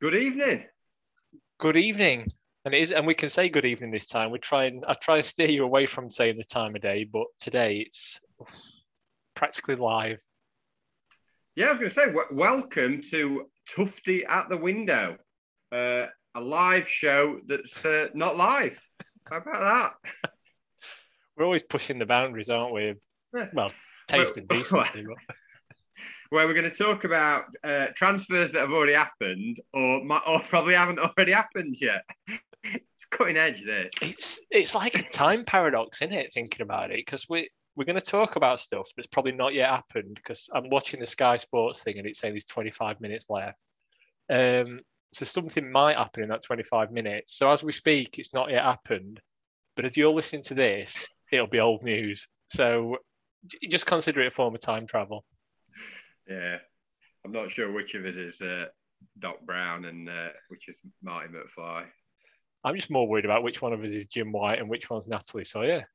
Good evening. Good evening. And it is, and we can say good evening this time. We try and I try and steer you away from saying the time of day, but today it's practically live. Yeah, I was going to say, w- welcome to Tufty at the Window, uh, a live show that's uh, not live. How about that? We're always pushing the boundaries, aren't we? Well, taste and decency. but- Where we're going to talk about uh, transfers that have already happened or, or probably haven't already happened yet. it's cutting edge, this. it's it's like a time paradox, isn't it? Thinking about it, because we we're going to talk about stuff that's probably not yet happened. Because I'm watching the Sky Sports thing, and it's saying there's 25 minutes left. Um, so something might happen in that 25 minutes. So as we speak, it's not yet happened. But as you're listening to this, it'll be old news. So just consider it a form of time travel. Yeah. I'm not sure which of us is uh, Doc Brown and uh, which is Marty McFly. I'm just more worried about which one of us is Jim White and which one's Natalie Sawyer.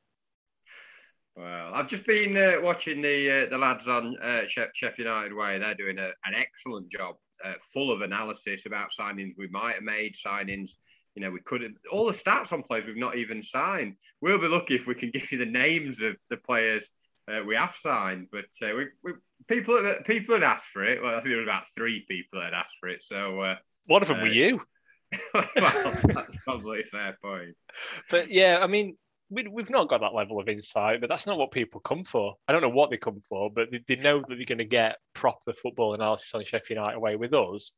Well, I've just been uh, watching the uh, the lads on uh, Sheff United Way. They're doing a, an excellent job, uh, full of analysis about signings we might have made, signings you know we couldn't. All the stats on players we've not even signed. We'll be lucky if we can give you the names of the players uh, we have signed. But uh, we, we people had- people had asked for it. Well, I think there were about three people that had asked for it. So, uh, One of them were Uh, you. well, that's probably a fair point. But yeah, I mean, we, we've not got that level of insight, but that's not what people come for. I don't know what they come for, but they, they know that they're going to get proper football analysis on Sheffield United away with us.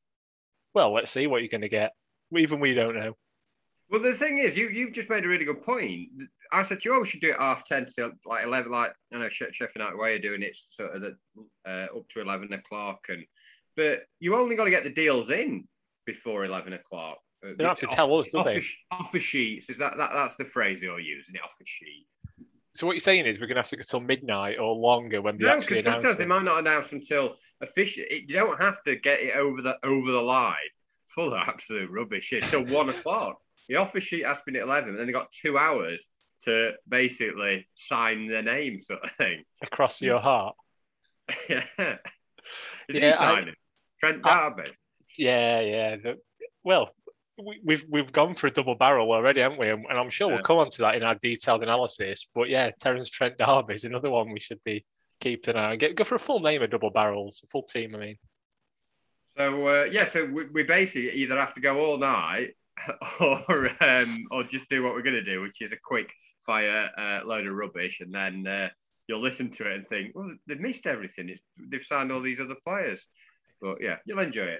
Well, let's see what you're going to get. Even we don't know. Well, the thing is, you you've just made a really good point. I said to you, oh, we should do it half ten till like eleven. Like I know Sheff Sheffield United way are doing it sort of the, uh, up to eleven o'clock, and but you only got to get the deals in before eleven o'clock. Uh, don't have to tell us, do they? Offer sheets is that, that that's the phrase you're using? It offer sheet. So what you're saying is we're going to have to go till midnight or longer when they No, actually announce sometimes they might not announce until official. You don't have to get it over the over the line. Full of absolute rubbish shit till one o'clock. The offer sheet has been at eleven, and then they got two hours to basically sign their name, sort of thing. across your heart. yeah, is he Yeah, I- signing? Trent I- Yeah, yeah. The, well, we, we've we've gone for a double barrel already, haven't we? And, and I'm sure Yeah. we'll come on to that in our detailed analysis. But yeah, Terence Trent D'Arby is another one we should be keeping an eye on. Get, go for a full name of double barrels, a full team. I mean, So uh, yeah, so we, we basically either have to go all night or um, or just do what we're going to do, which is a quick fire uh, load of rubbish, and then uh, you'll listen to it and think, well, they've missed everything. It's, they've signed all these other players, but yeah, you'll enjoy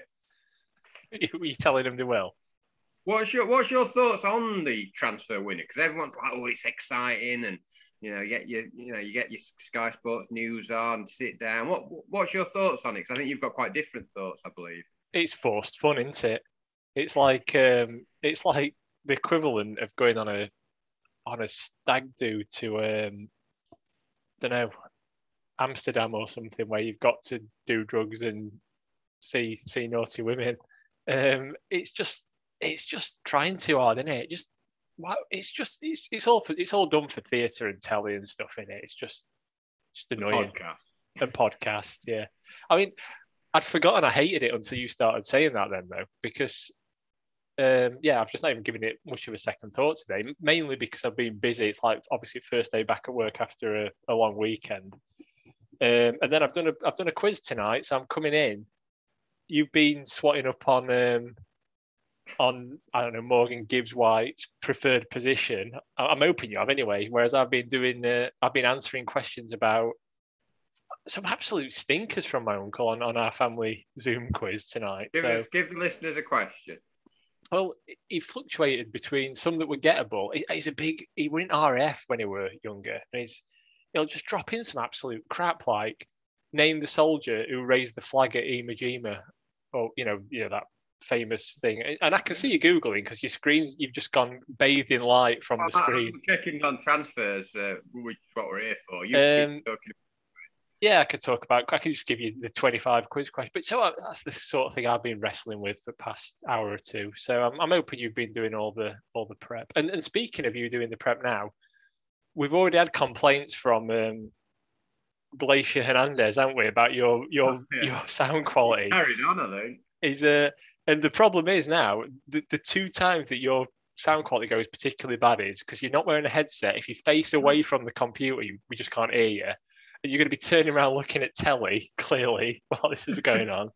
it. you telling them they will. What's your What's your thoughts on the transfer window? Because everyone's like, "Oh, it's exciting," and you know, you get your you know, you get your Sky Sports news on, sit down. What What's your thoughts on it? Because I think you've got quite different thoughts, I believe. It's forced fun, isn't it? It's like um, it's like the equivalent of going on a on a stag do to um, don't know Amsterdam or something where you've got to do drugs and see see naughty women. Um, it's just it's just trying too hard, isn't it? Just wow, it's just it's it's all for, it's all done for theatre and telly and stuff in it. It's just just annoying Podcast. and podcast. Yeah, I mean, I'd forgotten I hated it until you started saying that. Then though, because um, yeah, I've just not even given it much of a second thought today. Mainly because I've been busy. It's like obviously first day back at work after a, a long weekend, um, and then I've done a I've done a quiz tonight, so I'm coming in. You've been swatting up on um, on I don't know Morgan Gibbs White's preferred position. I- I'm hoping you have anyway. Whereas I've been doing uh, I've been answering questions about some absolute stinkers from my uncle on, on our family Zoom quiz tonight. Give, so us, give the listeners a question. Well, he fluctuated between some that were gettable. He- He's a big. He were in RF when he were younger, and he's he'll just drop in some absolute crap like name the soldier who raised the flag at Iwo Jima, or you know, you know that famous thing. And I can see you googling because your screens you've just gone bathed in light from the screen. I'm checking on transfers, uh, which is what we're here for. You Um, keep talking Yeah, I could talk about. I can just give you the twenty-five quiz question. But so uh, that's the sort of thing I've been wrestling with for the past hour or two. So I'm, I'm hoping you've been doing all the all the prep. And, and speaking of you doing the prep now, we've already had complaints from um, Glacier Hernandez, haven't we, about your your Oh, yeah. your sound quality? Carried on, I think. He's uh, And the problem is now the, the two times that your sound quality goes particularly bad is because you're not wearing a headset. If you face away from the computer, you, we just can't hear you. You're going to be turning around looking at telly clearly while this is going on.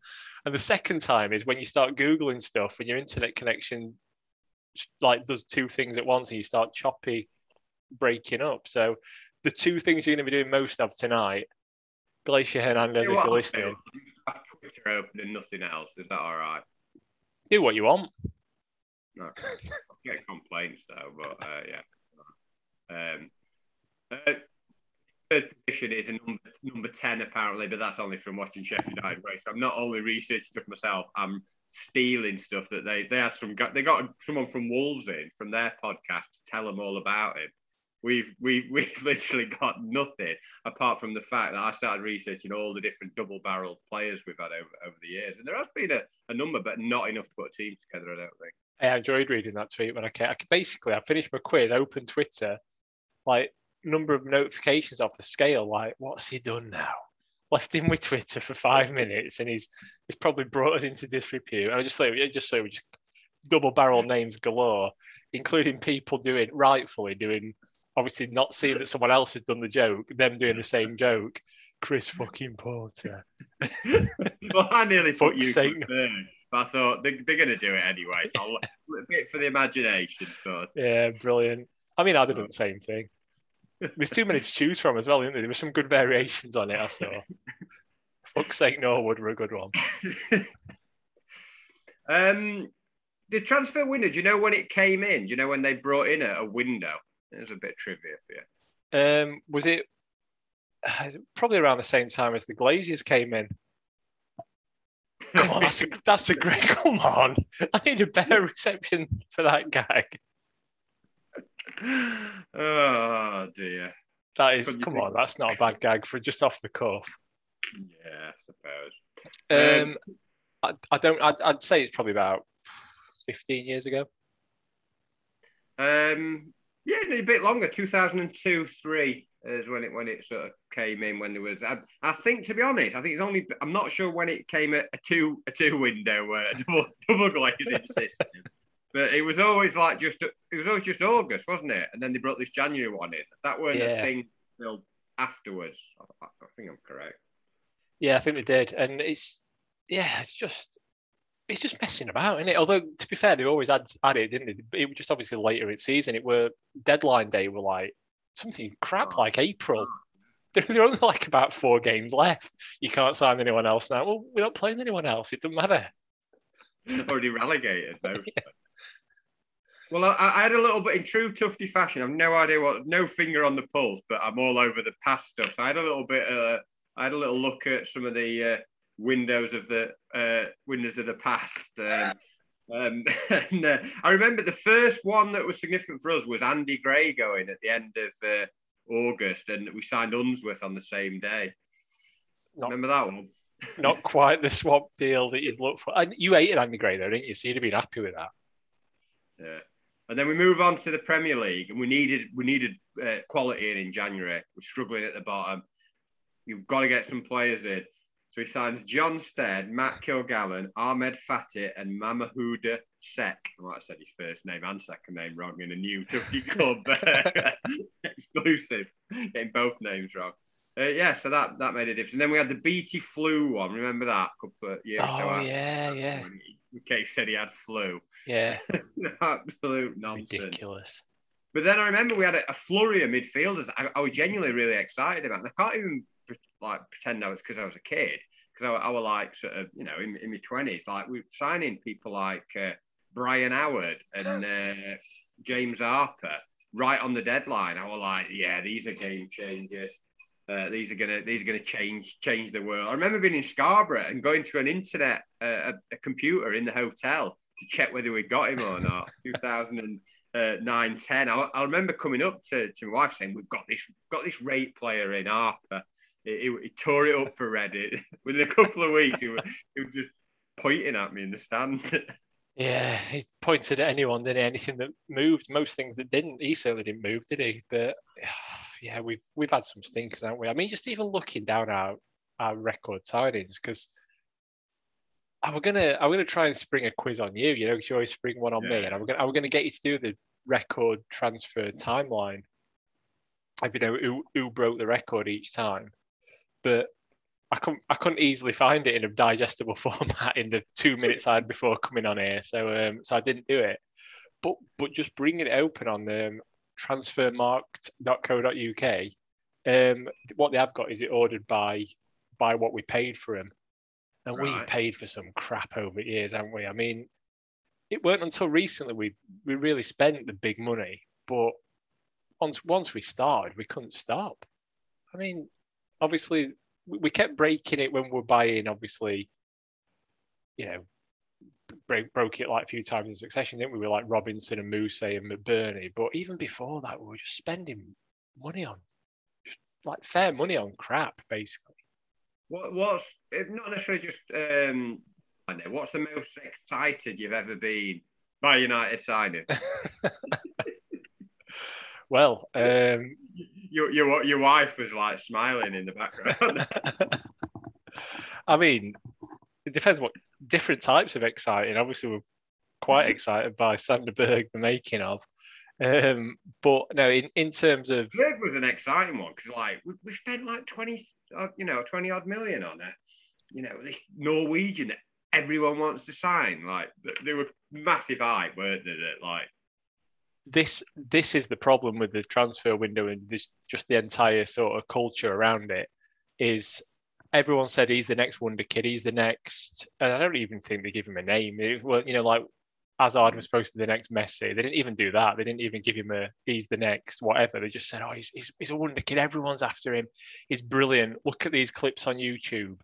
And the second time is when you start Googling stuff and your internet connection like does two things at once and you start choppy breaking up. So the two things you're going to be doing most of tonight, Glacier Hernandez, You if you're listening, do? I'll Twitter open and nothing else. Is that all right? do what you want. No, get complaints though, but uh, yeah. Um, uh, third position is a number number ten apparently, but that's only from watching Sheffield United race. I'm not only researching stuff myself. I'm stealing stuff that they they had some they got someone from Wolves in from their podcast to tell them all about him. We've we we've literally got nothing apart from the fact that I started researching all the different double barreled players we've had over, over the years, and there has been a, a number, but not enough to put a team together. I don't think. I enjoyed reading that tweet when I came. I basically, I finished my quiz, opened Twitter, like number of notifications off the scale. Like, what's he done now? Left him with Twitter for five minutes, and he's he's probably brought us into disrepute. And I just say, just say, we just double barrel names galore, including people doing rightfully doing, obviously not seeing that someone else has done the joke, them doing the same joke. Chris fucking Porter. well, I nearly put you sake. but I thought they, they're going to do it anyway. So a bit for the imagination. So Yeah, brilliant. I mean, I did the same thing. There's too many to choose from as well, isn't there? There were some good variations on it, I saw. Fuck's sake, Norwood were a good one. um, the transfer window. Do you know when it came in? Do you know when they brought in a, a window? There's a bit trivia for you. Um, was it probably around the same time as the Glaziers came in? Come on, that's a, that's a great. Come on, I need a better reception for that gag. Oh dear. That is, come on, that's not a bad gag for just off the cuff. Yeah, I suppose. Um, I, I don't. I'd, I'd say it's probably about fifteen years ago. Um, yeah, a bit longer. Two thousand and two, three is when it when it sort of came in. When there was, I, I think to be honest, I think it's only. I'm not sure when it came at a two a two window, uh, double double glazing system. But it was always like just it was always just August, wasn't it? And then they brought this January one in. That weren't a thing till afterwards. I, I think I'm correct. Yeah, I think they did, and it's yeah, it's just it's just messing about, isn't it? Although to be fair, they always had, had it, didn't they? But It was just obviously later in the season. It were deadline day were like something crap Oh. like April. Oh. There there are only like about four games left. You can't sign anyone else now. Well, we're not playing anyone else. It doesn't matter. already relegated. Mostly. Well, I, I had a little bit in true Tufty fashion. I've no idea what, no finger on the pulse, but I'm all over the past stuff. So I had a little bit. Uh, I had a little look at some of the uh, windows of the uh, windows of the past. Um, um, and uh, I remember the first one that was significant for us was Andy Gray going at the end of uh, August, and we signed Unsworth on the same day. Not- Remember that one? Not quite the swap deal that you'd look for. And you hated Andy Gray though, didn't you? So you'd have been happy with that. Yeah. And then we move on to the Premier League, and we needed we needed uh, quality in in January. We're struggling at the bottom. You've got to get some players in. So he signs Jon Stead, Matt Kilgallon, Ahmed Fathi, and Mamahouda Sek. I might have said his first name and second name wrong in a new Tufty club exclusive, getting both names wrong. Uh, yeah, so that that made a difference. And then we had the BT flu one. Remember that? A couple of years Oh ago. yeah, yeah, he- Case said he had flu. yeah. Absolute nonsense. Ridiculous. But then I remember we had a, a flurry of midfielders. I, I was genuinely really excited about. And I can't even like pretend I was because I was a kid. Because I, I was like sort of you know in, in my twenties. Like we were signing people like uh, Brian Howard and uh, James Harper right on the deadline. I was like, yeah, these are game changers. Uh, these are gonna these are gonna change change the world. I remember being in Scarborough and going to an internet uh, a, a computer in the hotel to check whether we got him or not. 2009 10. I, I remember coming up to, to my wife saying, "We've got this got this rate player in Harper." He, he- tore it up for Reading within a couple of weeks. He was, he was just pointing at me in the stand. Yeah, he pointed at anyone, didn't he? Anything that moved, most things that didn't. He certainly didn't move, did he? But yeah, we've we've had some stinkers, haven't we? I mean, just even looking down our our record signings, because I'm gonna I'm gonna try and spring a quiz on you. You know, you always spring one on me, and I'm gonna I was gonna get you to do the record transfer timeline. If you know who who broke the record each time, but I couldn't I couldn't easily find it in a digestible format in the two minutes I had before coming on here, so um so I didn't do it. But but just bringing it open on um, transfermarkt.co.uk, um, what they have got is it ordered by by what we paid for him, and we've paid for some crap over the years, haven't we? I mean, it weren't until recently we we really spent the big money, but once once we started, we couldn't stop. I mean, obviously we we kept breaking it when we were buying. Obviously, you know, break, broke it like a few times in succession, didn't we? We were like Robinson and Moose and McBurnie, but even before that, we were just spending money on just like fair money on crap, basically. What, what's if not necessarily just um, I know, what's the most excited you've ever been by United signing? Well, um, your, your your wife was like smiling in the background. I mean, it depends what different types of exciting. Obviously, we're quite excited by Sanderberg, the making of. Um, but no, in, in terms of Berge was an exciting one because like we, we spent like twenty, uh, you know, twenty odd million on it. You know, this Norwegian that everyone wants to sign. Like they were massive hype, weren't they? That like this, this is the problem with the transfer window and this just the entire sort of culture around it. Is everyone said he's the next wonder kid, he's the next, and I don't even think they give him a name. It, well, you know, like Hazard was supposed to be the next Messi. They didn't even do that. They didn't even give him a he's the next whatever. They just said, oh, he's, he's, he's a wonder kid. Everyone's after him. He's brilliant. Look at these clips on YouTube.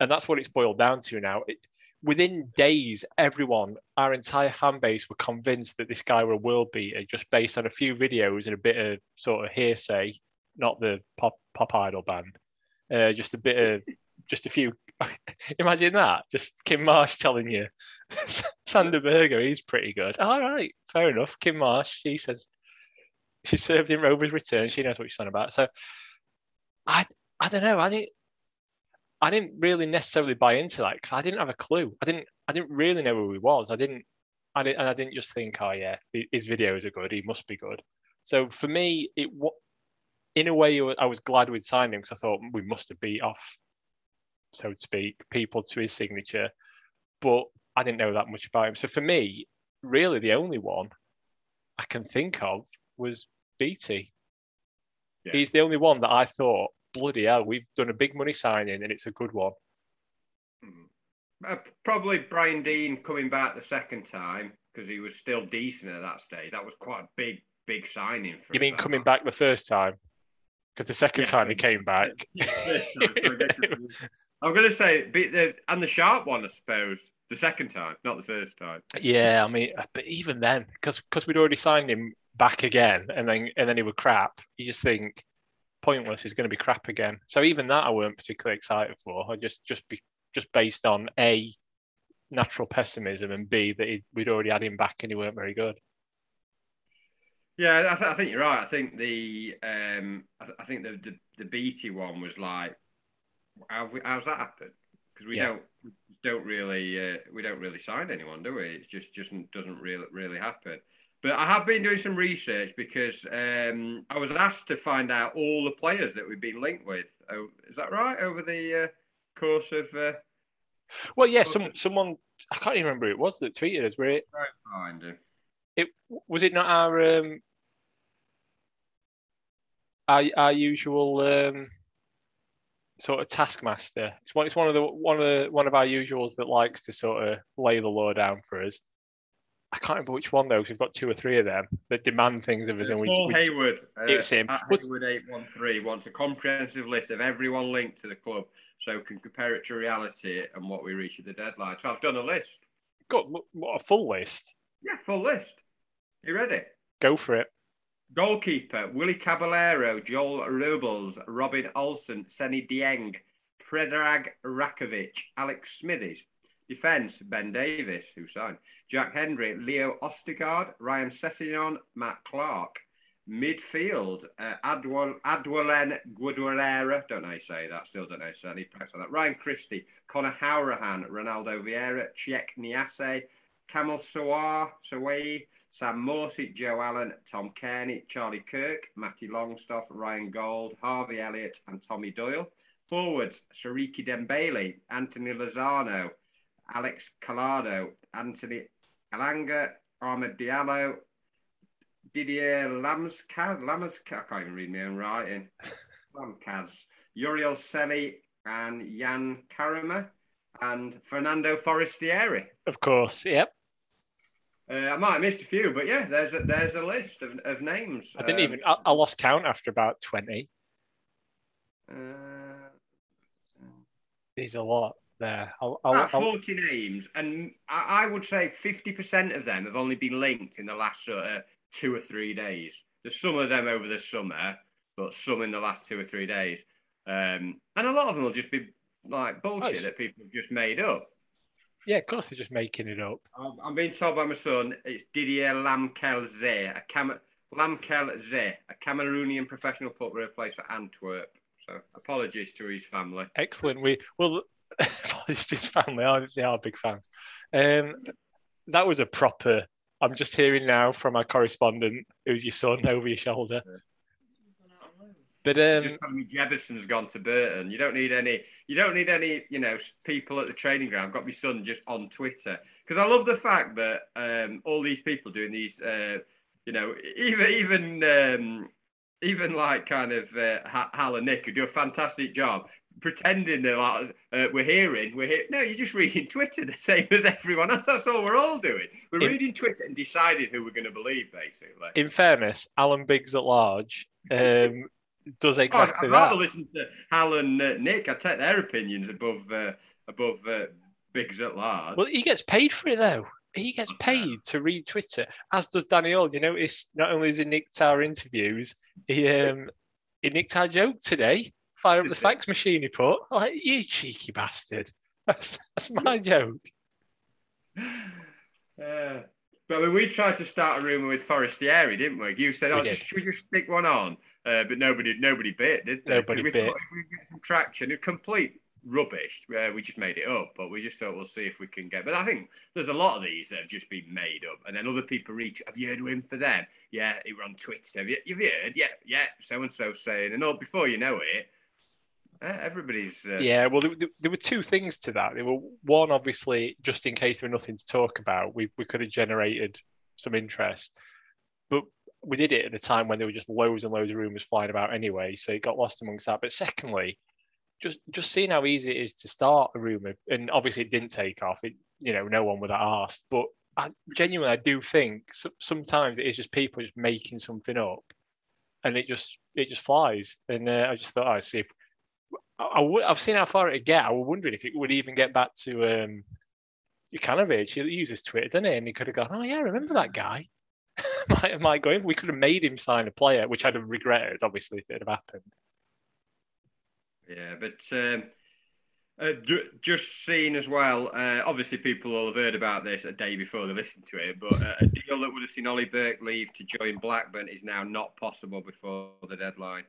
And that's what it's boiled down to now. It, within days, everyone, our entire fan base, were convinced that this guy were a world beater just based on a few videos and a bit of sort of hearsay, not the pop pop idol band, uh, just a bit of just a few. Imagine that, just Kim Marsh telling you, Sander Berge, he's pretty good. All right, fair enough. Kim Marsh, she says she served in Rover's return. She knows what she's on about. So, I I don't know. I didn't I didn't really necessarily buy into that because I didn't have a clue. I didn't I didn't really know who he was. I didn't I didn't and I didn't just think, oh yeah, his videos are good. He must be good. So for me, it wa- in a way I was glad we'd signed him because I thought we must have beat off, so to speak, people to his signature. But I didn't know that much about him. So for me, really the only one I can think of was Beattie. Yeah. He's the only one that I thought, bloody hell, we've done a big money signing and it's a good one. uh, probably Brian Deane coming back the second time because he was still decent at that stage. That was quite a big big signing for. You mean coming back the first time? Because the second Yeah. time he came back, Yeah, first time, sorry, I'm going to say, be the, and the sharp one, I suppose, the second time, not the first time. yeah, I mean, but even then, because because we'd already signed him back again, and then and then he was crap. You just think pointless. He's going to be crap again. So even that, I weren't particularly excited for. I just just be just based on a natural pessimism and b that he, we'd already had him back and he weren't very good. Yeah, I, th- I think you're right. I think the um, I, th- I think the, the the Beattie one was like, how we, how's that happened? Because we Yeah. don't don't really uh, we don't really sign anyone, do we? It just just doesn't really really happen. But I have been doing some research because um, I was asked to find out all the players that we've been linked with. Oh, is that right? Over the uh, course of uh, Well, yeah, some someone I can't even remember who it was that tweeted us. Where it, find him. it was it not our um our, our usual um sort of taskmaster. It's one. It's one of the one of the one of our usuals that likes to sort of lay the law down for us. I can't remember which one though, because we've got two or three of them that demand things of us, and we, Paul we Hayward, uh, it's him. at Hayward eight one three wants a comprehensive list of everyone linked to the club, so we can compare it to reality and what we reach at the deadline. So I've done a list. got what a full list. Yeah, full list. You ready? Go for it. Goalkeeper: Willy Caballero, Joel Robles, Robin Olsen, Seni Dieng, Predrag Rakovic, Alex Smithies. Defence: Ben Davies, who signed, Jack Hendry, Leo Ostigard, Ryan Sessegnon, Matt Clarke. Midfield, uh, Adwal, Adwalen Guadalera, don't know how you say that, still don't know how to say any practice on that. Ryan Christie, Conor Hourihane, Ronaldo Vieira, Cheikh Niasse, Kamal Sawar, Sawai, Sam Morsy, Joe Allen, Tom Kearney, Charlie Kirk, Matty Longstaff, Ryan Gauld, Harvey Elliott, and Tommy Doyle. Forwards, Siriki Dembele, Anthony Lozano, Alex Collado, Anthony Elanga, Ahmed Diallo, Didier Lamskaz, Lamskaz, I can't even read my own writing. Lamskaz, Uriel Selly, and Jan Karama, and Fernando Forestieri. Of course, yep. Uh, I might have missed a few, but yeah, there's a, there's a list of, of names. I didn't um, even, I, I, lost count after about 20. Uh, There's a lot there. I'll, I'll, I'll, 40 names, and I, I would say 50% of them have only been linked in the last sort of two or three days. There's some of them over the summer, but some in the last two or three days. Um, and a lot of them will just be like bullshit oh, that people have just made up. Yeah, of course they're just making it up. I'm, I'm being told by my son it's Didier Lamkel Zé, a Cam- Lamkel Zé, a Cameroonian professional footballer plays for Antwerp. So apologies to his family. Excellent. We well apologies to his family. They are big fans. Um, that was a proper I'm just hearing now from our correspondent, who's your son over your shoulder. But um, just telling me Jebbison's gone to Burton. You don't need any. You don't need any. You know, people at the training ground. I've got my son just on Twitter because I love the fact that um, all these people doing these. Uh, you know, even even um, even like kind of uh, Hal and Nick who do a fantastic job pretending they're like uh, we're hearing we're here no you're just reading twitter the same as everyone else that's all we're all doing we're in, reading twitter and deciding who we're going to believe basically in fairness alan biggs at large um, does exactly oh, I'd that. rather listen to Hal and uh, Nick. I take their opinions above uh, above uh, Biggs at large. Well, he gets paid for it though. He gets paid to read Twitter, as does Danny Hall. You notice not only is he nicked our interviews, he um, he nicked our joke today fire up the fax machine he put. Like, you cheeky bastard. That's, that's my joke. Uh, but I mean, we tried to start a rumor with Forestieri, didn't we? You said, "Oh, we just, should we just stick one on?" Uh, but nobody, nobody bit, did they? Nobody we bit. Thought if we get some traction, it's complete rubbish. Uh, we just made it up, but we just thought we'll see if we can get. But I think there's a lot of these that have just been made up, and then other people reach. Have you heard of him for them? Yeah, he were on Twitter. Have you, have you heard? Yeah, yeah. So and so saying, and all before you know it, uh, everybody's. Uh... Yeah, well, there, there, were two things to that. There were one, obviously, just in case there were nothing to talk about, we, we could have generated some interest, but we did it at a time when there were just loads and loads of rumours flying about anyway, so it got lost amongst that. But secondly, just just seeing how easy it is to start a rumor, and obviously it didn't take off. It, you know, no one would have asked, but I, genuinely, I do think so, sometimes it is just people just making something up, and it just it just flies. And uh, I just thought, I oh, see if I, w- I've seen how far it would get. I was wondering if it would even get back to um, Jokanovic. He uses Twitter, doesn't he? And he could have gone, oh, yeah, I remember that guy. Might, might go in. We could have made him sign a player, which I'd have regretted, obviously, if it had happened. Yeah, but um, uh, just seen as well, uh, obviously, people will have heard about this a day before they listen to it, but uh, a deal that would have seen Ollie Burke leave to join Blackburn is now not possible before the deadline.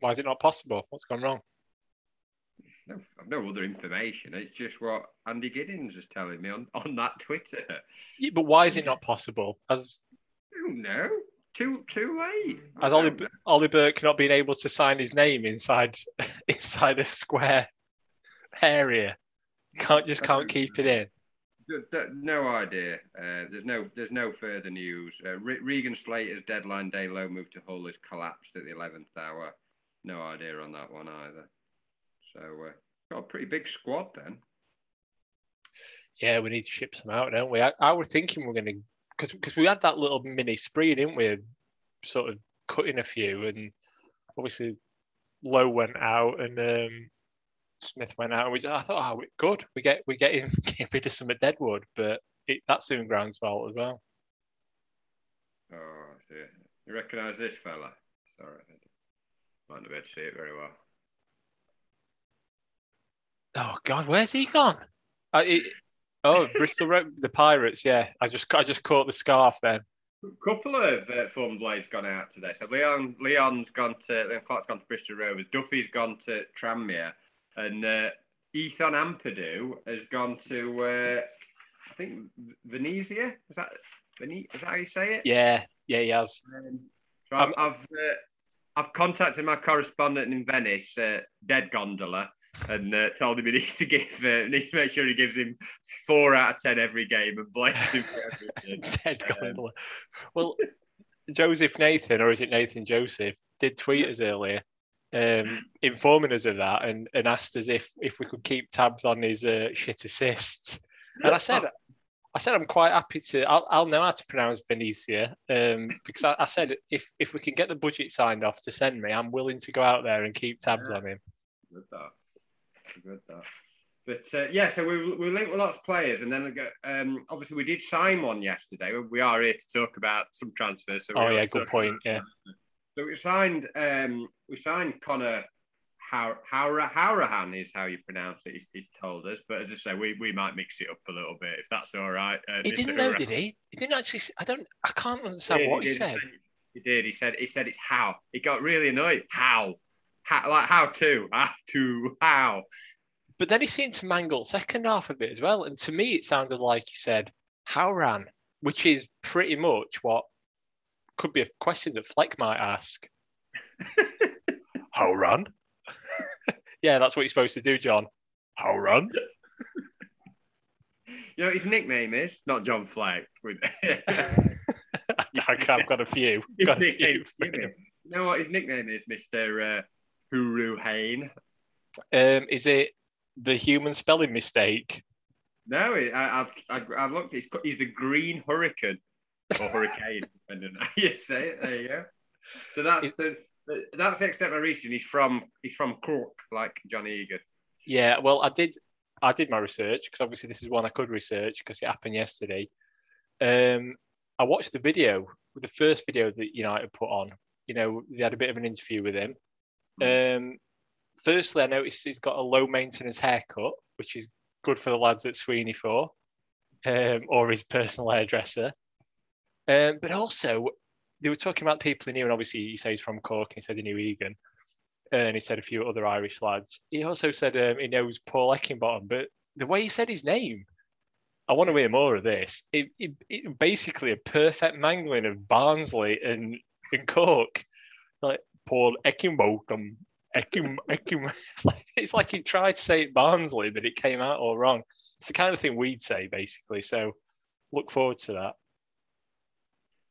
Why is it not possible? What's gone wrong? No, I've no other information. It's just what Andy Giddings is telling me on, on that Twitter. Yeah, but why is it not possible? As no, too too late. As Ollie, Ollie Burke not being able to sign his name inside inside a square area, can't just can't keep it in. No idea. Uh, there's no there's no further news. Uh, Regan Slater's deadline day low move to Hull has collapsed at the eleventh hour. No idea on that one either. So uh, got a pretty big squad then. Yeah, we need to ship some out, don't we? I, I was thinking we're going to because because we had that little mini spree, didn't we? Sort of cutting a few, and obviously Lowe went out and um, Smith went out. And we I thought, oh, good, we get we get in get rid of some of Deadwood, but it, that's soon fault as well. Oh, dear. you recognise this fella? Sorry, I might not be able to see it very well. Oh God, where's he gone? It, oh, Bristol the Pirates. Yeah, I just I just caught the scarf then. A couple of uh, former blades gone out today. So Leon Leon's gone to Leon Clarke's gone to Bristol Rovers. Duffy's gone to Tranmere, and uh, Ethan Ampadu has gone to uh, I think Venezia. Is that Vene- is that how you say it? Yeah, yeah, he has. Um, so I've I've, uh, I've contacted my correspondent in Venice, uh, Dead Gondola, and uh, told him he needs to give uh, needs to make sure he gives him four out of ten every game and blames him for everything. Dead gondola. Well, Joseph Nathan, or is it Nathan Joseph, did tweet us earlier, um, informing us of that and, and asked us if if we could keep tabs on his uh, shit assists. And I said, I said I'm quite happy to. I'll, I'll know how to pronounce Venetia um, because I, I, said if if we can get the budget signed off to send me, I'm willing to go out there and keep tabs yeah. on him. Good that. Good that. But uh, yeah, so we we linked with lots of players, and then um, obviously we did sign one yesterday. We are here to talk about some transfers. So oh yeah, good point. Yeah. So we signed um, we signed Conor how Hourihane is how you pronounce it. He's, he's, told us, but as I say, we, we might mix it up a little bit if that's all right. Uh, he didn't know, did he? He didn't actually. I don't. I can't understand he what he, he said. He did. He said. He said it's how. He got really annoyed. How? How? Like how to? How to? How? But then he seemed to mangle second half of it as well, and to me it sounded like he said Howran, which is pretty much what could be a question that Fleck might ask. Howran. yeah, that's what you're supposed to do, John. How run? you know his nickname is? Not John Fleck. I've got a few. Got a few. You know what his nickname is, Mister uh, Huru Hain? Um, is it the human spelling mistake? No, I, have I've looked. He's, he's the Green Hurricane or Hurricane, depending on how you say it. There you go. So that's the that's the extent of my research. He's from he's from Cork, like Johnny Egan. Yeah, well, I did I did my research because obviously this is one I could research because it happened yesterday. Um, I watched the video, the first video that United put on. You know, they had a bit of an interview with him. Um, firstly, I noticed he's got a low maintenance haircut, which is good for the lads at Sweeney for, um, or his personal hairdresser. Um, but also, they were talking about people he knew, and obviously he says from Cork, and he said he knew Egan, and he said a few other Irish lads. He also said um, he knows Paul Heckingbottom, but the way he said his name, I want to hear more of this. It, it, it basically a perfect mangling of Barnsley and, and Cork, like Paul Heckingbottom. Eckim, Eckim. It's like, it's like he tried to say it Barnsley, but it came out all wrong. It's the kind of thing we'd say, basically. So look forward to that.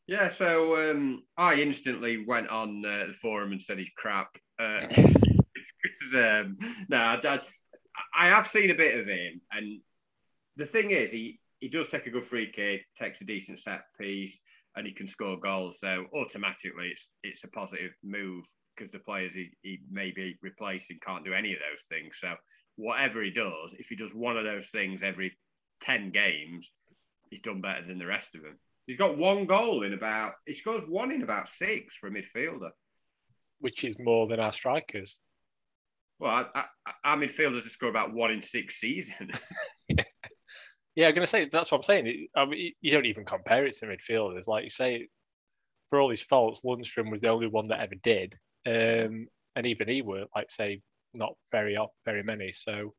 Yeah, so um, I instantly went on uh, the forum and said he's crap. Uh, um, no, I, I, have seen a bit of him, and the thing is, he he does take a good free kick, takes a decent set piece, and he can score goals. So automatically, it's it's a positive move because the players he, he may be replacing can't do any of those things. So whatever he does, if he does one of those things every ten games, he's done better than the rest of them. He's got one goal in about. He scores one in about six for a midfielder, which is more than our strikers. Well, I, I, our midfielders score about one in six seasons. yeah, I'm going to say that's what I'm saying. I mean, you don't even compare it to midfielders. Like you say, for all his faults, Lundstram was the only one that ever did, um, and even he were like say not very very many. So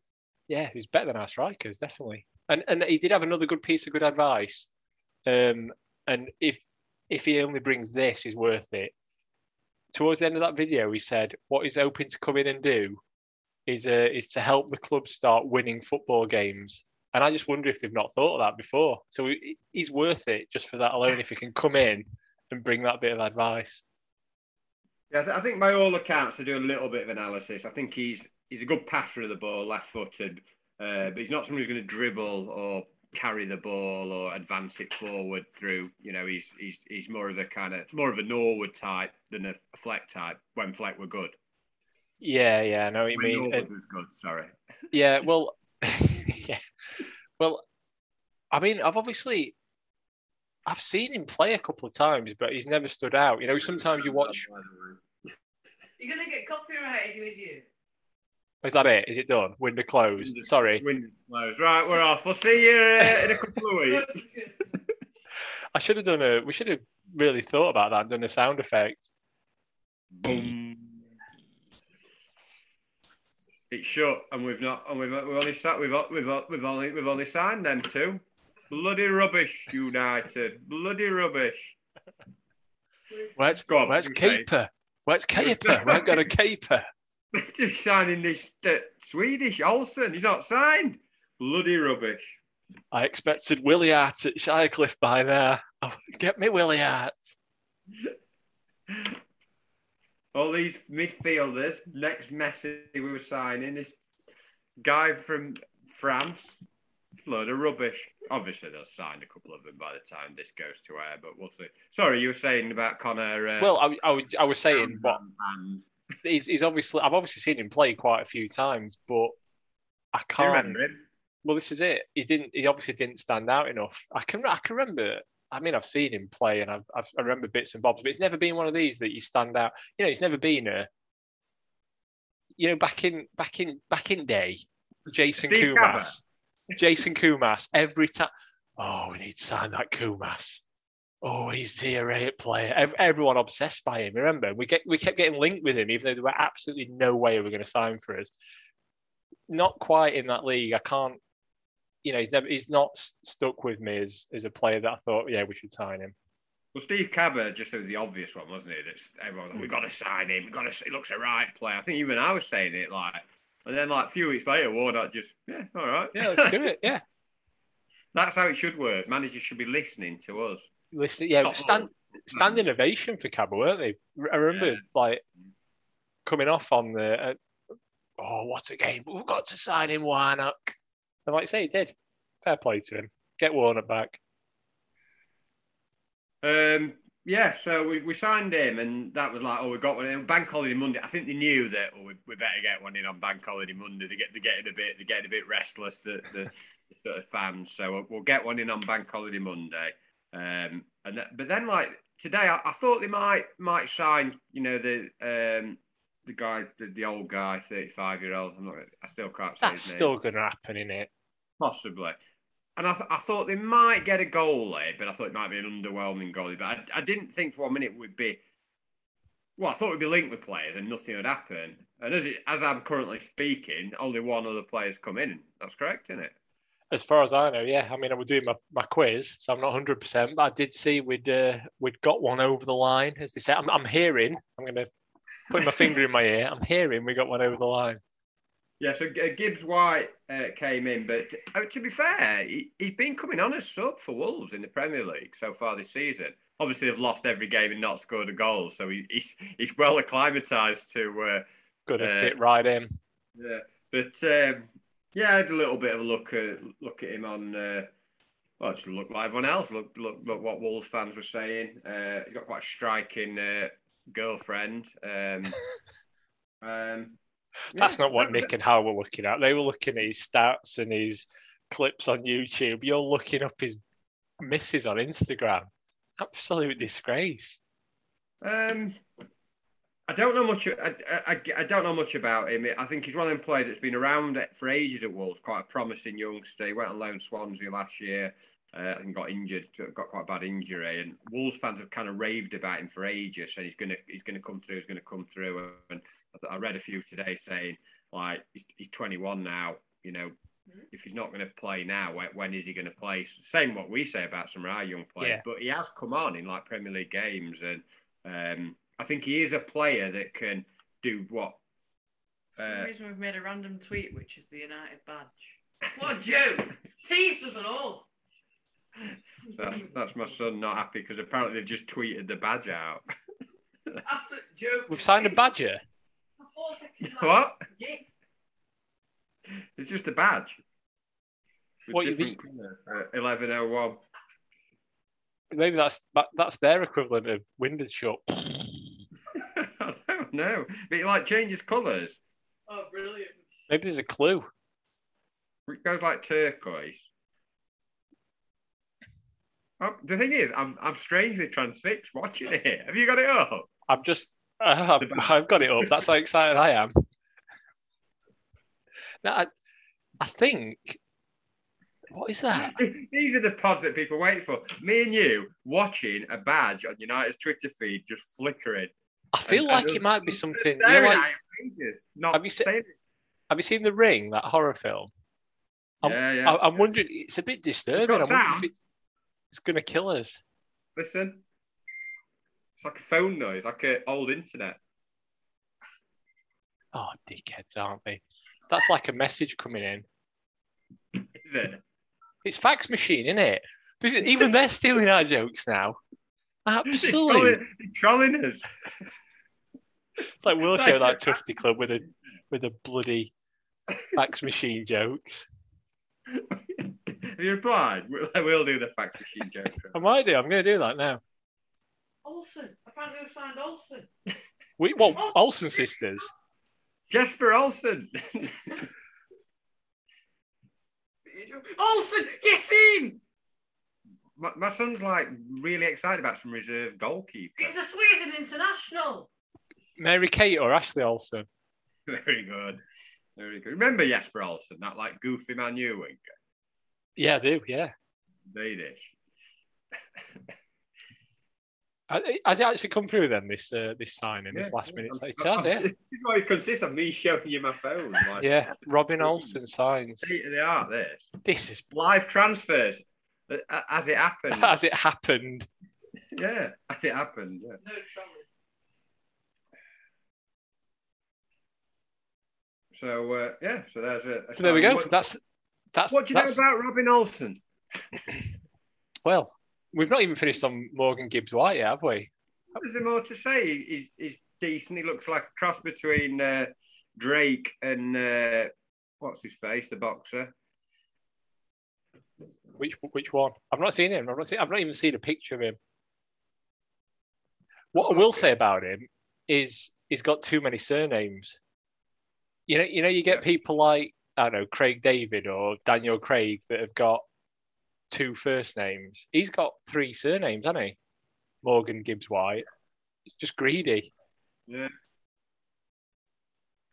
yeah, he's better than our strikers, definitely. And and he did have another good piece of good advice um, and if if he only brings this, he's worth it. Towards the end of that video, he said what he's hoping to come in and do is uh, is to help the club start winning football games. And I just wonder if they've not thought of that before. So he's worth it just for that alone. If he can come in and bring that bit of advice. Yeah, I think by all accounts, to do a little bit of analysis, I think he's he's a good passer of the ball, left-footed, uh, but he's not someone who's going to dribble or carry the ball or advance it forward through. You know, he's he's he's more of a kind of more of a Norwood type than a, a Fleck type. When Fleck were good. Yeah, yeah, I know what you when mean. Norwood was good. Sorry. Yeah, well, yeah, well, I mean, I've obviously. I've seen him play a couple of times, but he's never stood out. You know, sometimes you watch. You're gonna get copyrighted, with you. Is that it? Is it done? Window closed. Window, Sorry. Window closed. Right, we're off. We'll see you uh, in a couple of weeks. I should have done a. We should have really thought about that and done a sound effect. Boom. It's shut, and we've not, and we've, we've only sat, we've, we've, we've only, we've only signed them two. Bloody rubbish, United. Bloody rubbish. Where's Go on, Where's you say. Keeper? Where's Keeper? We ain't got a Keeper. They're signing this uh, Swedish Olsen. He's not signed. Bloody rubbish. I expected Willie Hart at Shirecliffe by now. Get me Willie Hart. All these midfielders. Next Messi we were signing. This guy from France. Load of rubbish. Obviously, they'll sign a couple of them by the time this goes to air, but we'll see. Sorry, you were saying about Conor. Uh, Well, I, I, I was saying, and he's, he's obviously I've obviously seen him play quite a few times, but I can't. remember him? Well, this is it. He didn't. He obviously didn't stand out enough. I can. I can remember. I mean, I've seen him play, and I've, I've I remember bits and bobs, but it's never been one of these that you stand out. You know, it's never been a. You know, back in back in back in day, Jason Steve Koumas, Jason Koumas. Every time, oh, we need to sign that Koumas. Oh, he's tier eight player. Ev- everyone obsessed by him. Remember, we get we kept getting linked with him, even though there were absolutely no way we were going to sign for us. Not quite in that league. I can't. You know, he's never. He's not s- stuck with me as as a player that I thought, yeah, we should sign him. Well, Steve Cabot just was the obvious one, wasn't he? That's everyone. We've got to sign him. We've got to. He looks a right player. I think even I was saying it like, and then like a few weeks later, Warnock just yeah, all right. Yeah, let's do it. Yeah, That's how it should work. Managers should be listening to us. listen. Yeah, Not stand all. standing ovation for Cabo, weren't they? I remember Yeah. like coming off on the. Uh, oh, what a game! We've got to sign him, Warnock. And like I say, he did. Fair play to him. Get Warner back. Um, yeah, so we, we signed him, and that was like, oh, we got one in Bank Holiday Monday. I think they knew that oh, we, we better get one in on Bank Holiday Monday. They get they're getting a bit they're getting a bit restless, the the, the sort of fans. So we'll, we'll get one in on Bank Holiday Monday. Um, and that, but then like today, I, I thought they might might sign, you know, the um the guy, the, the old guy, thirty five year old. I'm not, I still can't say That's his name. still going to happen, in it? Possibly. And I, th- I thought they might get a goalie, but I thought it might be an underwhelming goalie. But I, I didn't think for one minute it would be. Well, I thought it would be linked with players and nothing would happen. And as it, as I'm currently speaking, only one other player's come in. That's correct, isn't it? As far as I know, yeah. I mean, I was doing my, my quiz, so I'm not 100, percent but I did see we'd uh, we'd got one over the line, as they say. I'm, I'm hearing. I'm going to put my finger in my ear. I'm hearing we got one over the line. Yeah, so Gibbs White uh, came in, but uh, to be fair, he, he's been coming on as sub for Wolves in the Premier League so far this season. Obviously, they've lost every game and not scored a goal, so he, he's he's well acclimatised to. Uh, Going to Uh, fit right in. Yeah, but um, yeah, I had a little bit of a look at look at him on. Uh, well, just look like everyone else. Look, look, look what Wolves fans were saying. Uh, he's got quite a striking uh, girlfriend. Um, um, That's yeah, not what Nick and Hal were looking at. They were looking at his stats and his clips on YouTube. You're looking up his misses on Instagram. Absolute disgrace. Um, I don't know much. I, I, I don't know much about him. I think he's one of them players that's been around for ages at Wolves. Quite a promising youngster. He went on loan Swansea last year. Uh, and got injured, got quite a bad injury, and Wolves fans have kind of raved about him for ages. Saying he's gonna, he's gonna come through, he's gonna come through. And I, I read a few today saying like he's, he's 21 now. You know, if he's not going to play now, when, is he going to play? Same what we say about some of our young players, Yeah. but he has come on in like Premier League games, and um, I think he is a player that can do what. For some Uh, reason, we've made a random tweet, which is the United badge. What a joke! Teased us and all. That's, that's my son not happy because apparently they've just tweeted the badge out. Absolute joke. We've signed a badger. For four seconds, like, what? Yeah. It's just a badge. With What, you different colours. Uh, 1101. Maybe that's that, that's their equivalent of Windows Shut. I don't know. But it like changes colours. Oh, brilliant. Maybe there's a clue. It goes like turquoise. Oh, the thing is, I'm I'm strangely transfixed watching it. Have you got it up? I've just I've, I've got it up. That's how excited I am. Now, I, I think What is that? These are the pods that people wait for. Me and you watching a badge on United's Twitter feed just flickering. I feel And- like and it might be something. You know, like, at it for ages, not Have you se- have you seen The Ring, that horror film? I'm- Yeah, yeah. I'm wondering. It's a bit disturbing. It's, to kill us. Listen. It's like a phone noise, like an old internet. Oh, dickheads, aren't they? That's like a message coming in. Is it? It's fax machine, isn't it? Even they're stealing our jokes now. Absolutely. trolling, trolling us. It's like we'll show that Tufty Club with a with a bloody fax machine jokes. Have you replied? We'll, we'll do the fact machine joke. I might do. I'm going to do that now. Olsen. Apparently we've signed Olsen. We well, Olsen sisters. Jesper Olsen. Olsen, get in! my, my son's like really excited about some reserve goalkeeper. He's a Sweden international. Mary Kate or Ashley Olsen. Very good. Very good. Remember Jesper Olsen, that like goofy man you winger? Yeah, I do. Yeah. Danish. Uh, Has it actually come through then? This uh, this signing, this last minute. It has, yeah. This is what it consists of me showing you my phone. Like, Yeah, Robin Olsen signs. State of the art, this. This is Live transfers uh, as it happened. as it happened. yeah, as it happened. Yeah. No. So uh, yeah, so there's a. a So there we go. What, That's that's. what do you that's know about Robin Olsen? well, we've not even finished on Morgan Gibbs White yet, have we? There's there more to say. He's, he's decent. He looks like a cross between uh, Drake and uh, what's his face, the boxer. Which which one? I've not seen him. I've not seen. I've not even seen a picture of him. What I will say about him is he's got too many surnames. You know, you know, you get people like I don't know Craig David or Daniel Craig that have got two first names. He's got three surnames, hasn't he? Morgan Gibbs White. It's just greedy. Yeah.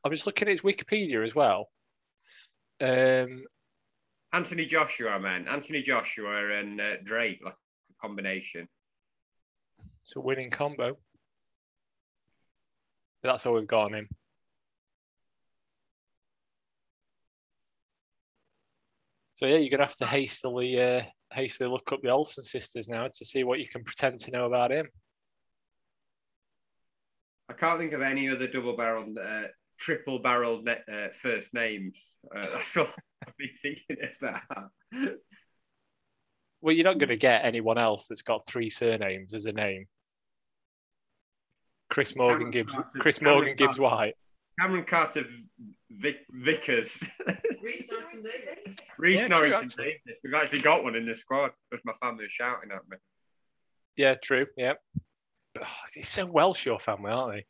I'm just looking at his Wikipedia as well. Um, Anthony Joshua, man. Anthony Joshua and uh, Drake, like a combination. it's a winning combo. That's all we've got on him. So yeah, you're gonna have to hastily, uh, hastily look up the Olsen sisters now to see what you can pretend to know about him. I can't think of any other double-barreled, uh, triple-barreled uh, first names. Uh, that's all I've been thinking about. Well, you're not gonna get anyone else that's got three surnames as a name. Chris Morgan Cameron Gibbs, Carter- Chris Cameron Morgan Gibbs Carter. White. Cameron Carter Vic- Vickers. Rhys Norton Davies. Rhys Yeah, true, Norrington actually. Davies. We've actually got one in the squad because my family was shouting at me. Yeah, true. Yeah, but, oh, it's so Welsh your family, aren't they?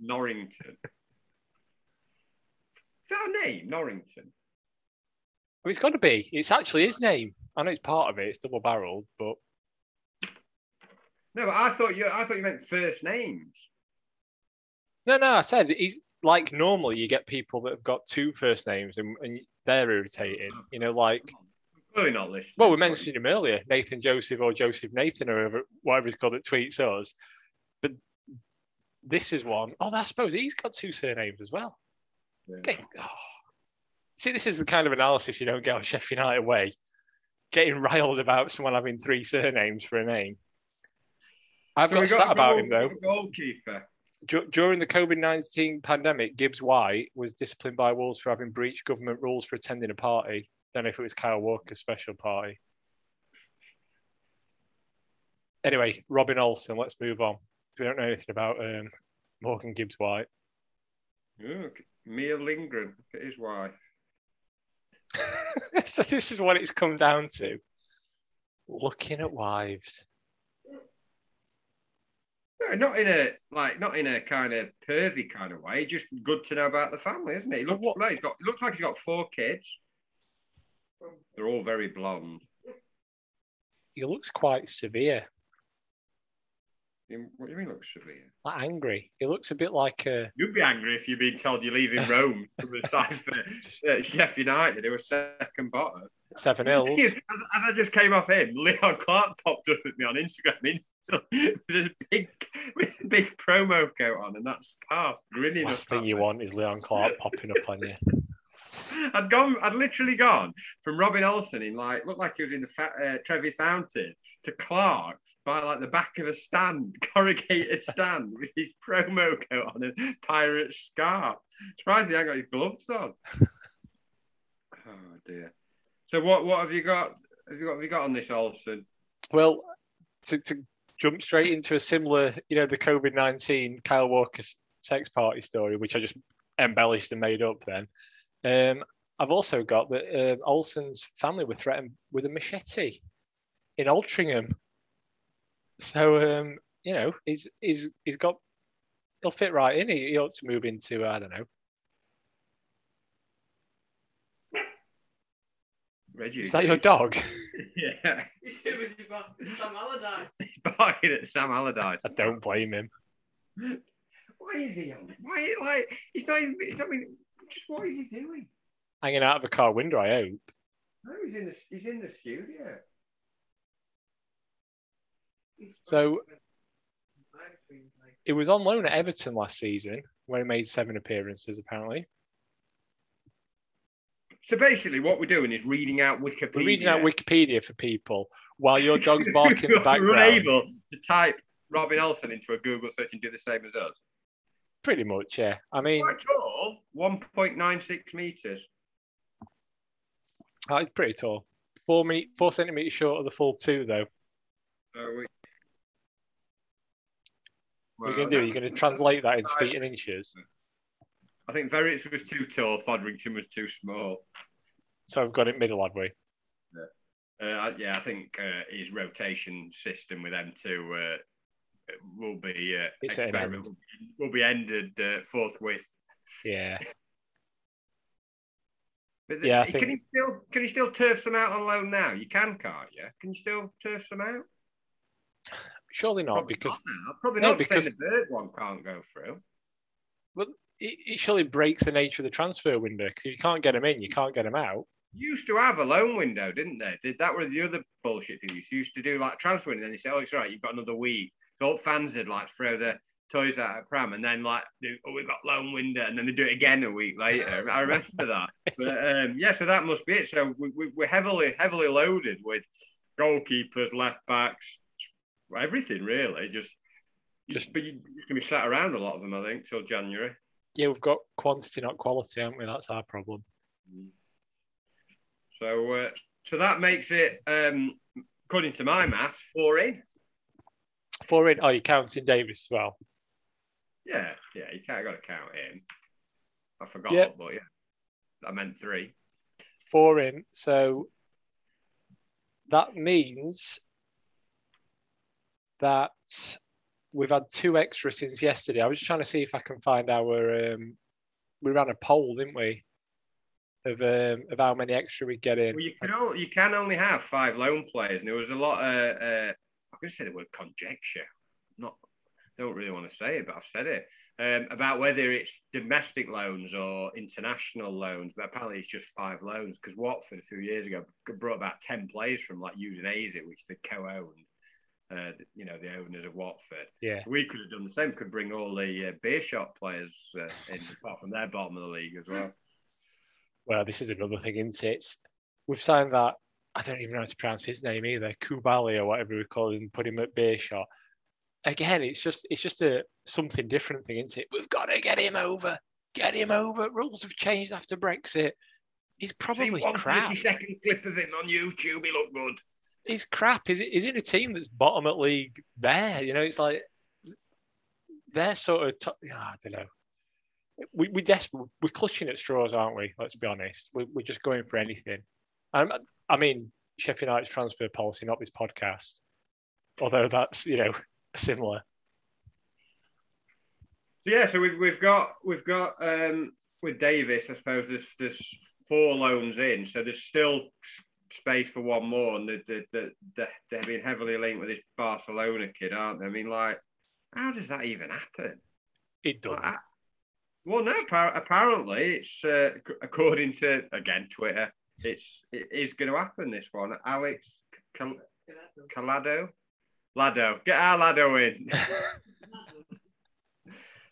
Norrington. Is that a name? Norrington. Well, it's got to be. It's actually his name. I know it's part of it. It's double barreled, but No, but I thought you. I thought you meant first names. no, no. I said he's like normally you get people that have got two first names and, and they're irritated. You know, like Clearly not listening. well, we mentioned him earlier, Nathan Joseph or Joseph Nathan or whatever, whatever he's called that tweets us. But this is one. Oh, I suppose he's got two surnames as well. Yeah. Oh. See, this is the kind of analysis you don't get on Sheffield United way. Getting riled about someone having three surnames for a name. I've So got a stat about him though. Goalkeeper. Dur- during the COVID 19 pandemic, Gibbs White was disciplined by Wolves for having breached government rules for attending a party. Don't know if it was Kyle Walker's special party. Anyway, Robin Olsen, let's move on. We don't know anything about um, Morgan Gibbs White. Look, Mia Lindgren. Look at his wife. so, this is what it's come down to looking at wives. No, not in a like, not in a kind of pervy kind of way. Just good to know about the family, isn't it? He looks like he's got. Looks like he's got four kids. They're all very blonde. He looks quite severe. What do you mean looks severe? Like angry. He looks a bit like a You'd be angry if you'd been told you're leaving Rome to the side for uh, Sheffield United, who were second bottom. seven as, as I just came off him, Leon Clarke popped up at me on Instagram with a big, with a big promo coat on and that scarf grinning. Last thing you me. want is Leon Clarke popping up on you. I'd gone, I'd literally gone from Robin Olsen in like looked like he was in the fa- uh, Trevi Fountain to Clarke by like the back of a stand, corrugated stand with his promo coat on and pirate scarf. He hadn't got his gloves on. Oh dear. So what what have you got? Have you got have you got on this Olsen? Well, to, to jump straight into a similar, you know, the COVID 19 Kyle Walker sex party story, which I just embellished and made up then. Um, I've also got that um Olsen's family were threatened with a machete in Altrincham. So, um, you know, he's, he's, he's got, he'll fit right in. He, he ought to move into, I don't know. Reggie. Is that your dog? yeah. He's too busy about Sam Allardyce. He's barking at Sam Allardyce. I don't blame him. Why is he on? Why like he's not even he's not even just what is he doing? Hanging out of a car window, I hope. No, he's in the he's in the studio. So it was on loan at Everton last season, where he made seven appearances, apparently. So basically, what we're doing is reading out Wikipedia. We're reading out Wikipedia for people while your dog's barking in the background. unable to type Robin Olsen into a Google search and do the same as us. Pretty much, yeah. I mean, Quite tall, 1.96 meters. that is pretty tall. Four me- four centimeters short of the full two, though. So we, What are you going to do? You're going to translate that into feet and inches. I think Verrips was too tall, Foderingham was too small. So I've got it middle, had we? Uh, I- yeah, I think uh, his rotation system with them two uh, will be uh, It's at an will be ended uh, forthwith. Yeah. But Yeah, I can think- he still can he still turf some out on loan now? You can, can't you? Can you still turf some out? Surely not, Probably because not now. probably No, not because- the third one can't go through. It, it surely breaks the nature of the transfer window. Because if you can't get them in, you can't get them out. Used to have a loan window, didn't they? Did that were the other bullshit thing. You used to do like transfer window, and then they say, "Oh, it's all right, you've got another week." So fans would like throw the toys out of pram, and then like, they, "Oh, we've got loan window," and then they do it again a week later. I remember that. But um, yeah, so that must be it. So we, we, we're heavily heavily loaded with goalkeepers, left backs, everything really. Just just but you're gonna be sat around a lot of them, I think, till January. Yeah, we've got quantity, not quality, haven't we? That's our problem. So uh, so that makes it, um, according to my math, four in. Four in. Oh, you're counting Davies as well. Yeah, yeah, you can't got to count him. I forgot, Yeah. but yeah, I meant three. Four in. So that means that we've had two extra since yesterday. I was trying to see if I can find our. Um, we ran a poll, didn't we? Of um, of how many extra we get in. Well, you can only, you can only have five loan players, and there was a lot of. Uh, I'm going to say the word conjecture. Not, don't really want to say it, but I've said it um, about whether it's domestic loans or international loans. But apparently, it's just five loans because Watford a few years ago brought about ten players from like Udinese, which they co-owned. Uh, you know, the owners of Watford. Yeah. We could have done the same. Could bring all the uh, Beerschot players uh, in, apart from their bottom of the league as well. Well, this is another thing, isn't it? It's, we've signed that. I don't even know how to pronounce his name either. Kubali or whatever we call him. Put him at Beerschot. Again, it's just it's just a something different thing, isn't it? We've got to get him over. Get him over. Rules have changed after Brexit. He's probably one crap. 30 second clip of him on YouTube. He looked good. He's crap. Is it? Is it a team that's bottom at league there? You know, it's like they're sort of. Top, I don't know. We we desperate. We're clutching at straws, aren't we? Let's be honest. We're, we're just going for anything. Um, I mean, Sheffield United's transfer policy, not this podcast. Although that's you know similar. So yeah, so we've we've got we've got um, with Davies. I suppose there's there's four loans in, so there's still space for one more, and the, the, the, the, they're being heavily linked with this Barcelona kid, aren't they? I mean, like How does that even happen? It does. I- well, no. Apparently, it's uh, according to again Twitter. It's it is going to happen. This one, Alex Cal- Collado, Lado, get our Lado in.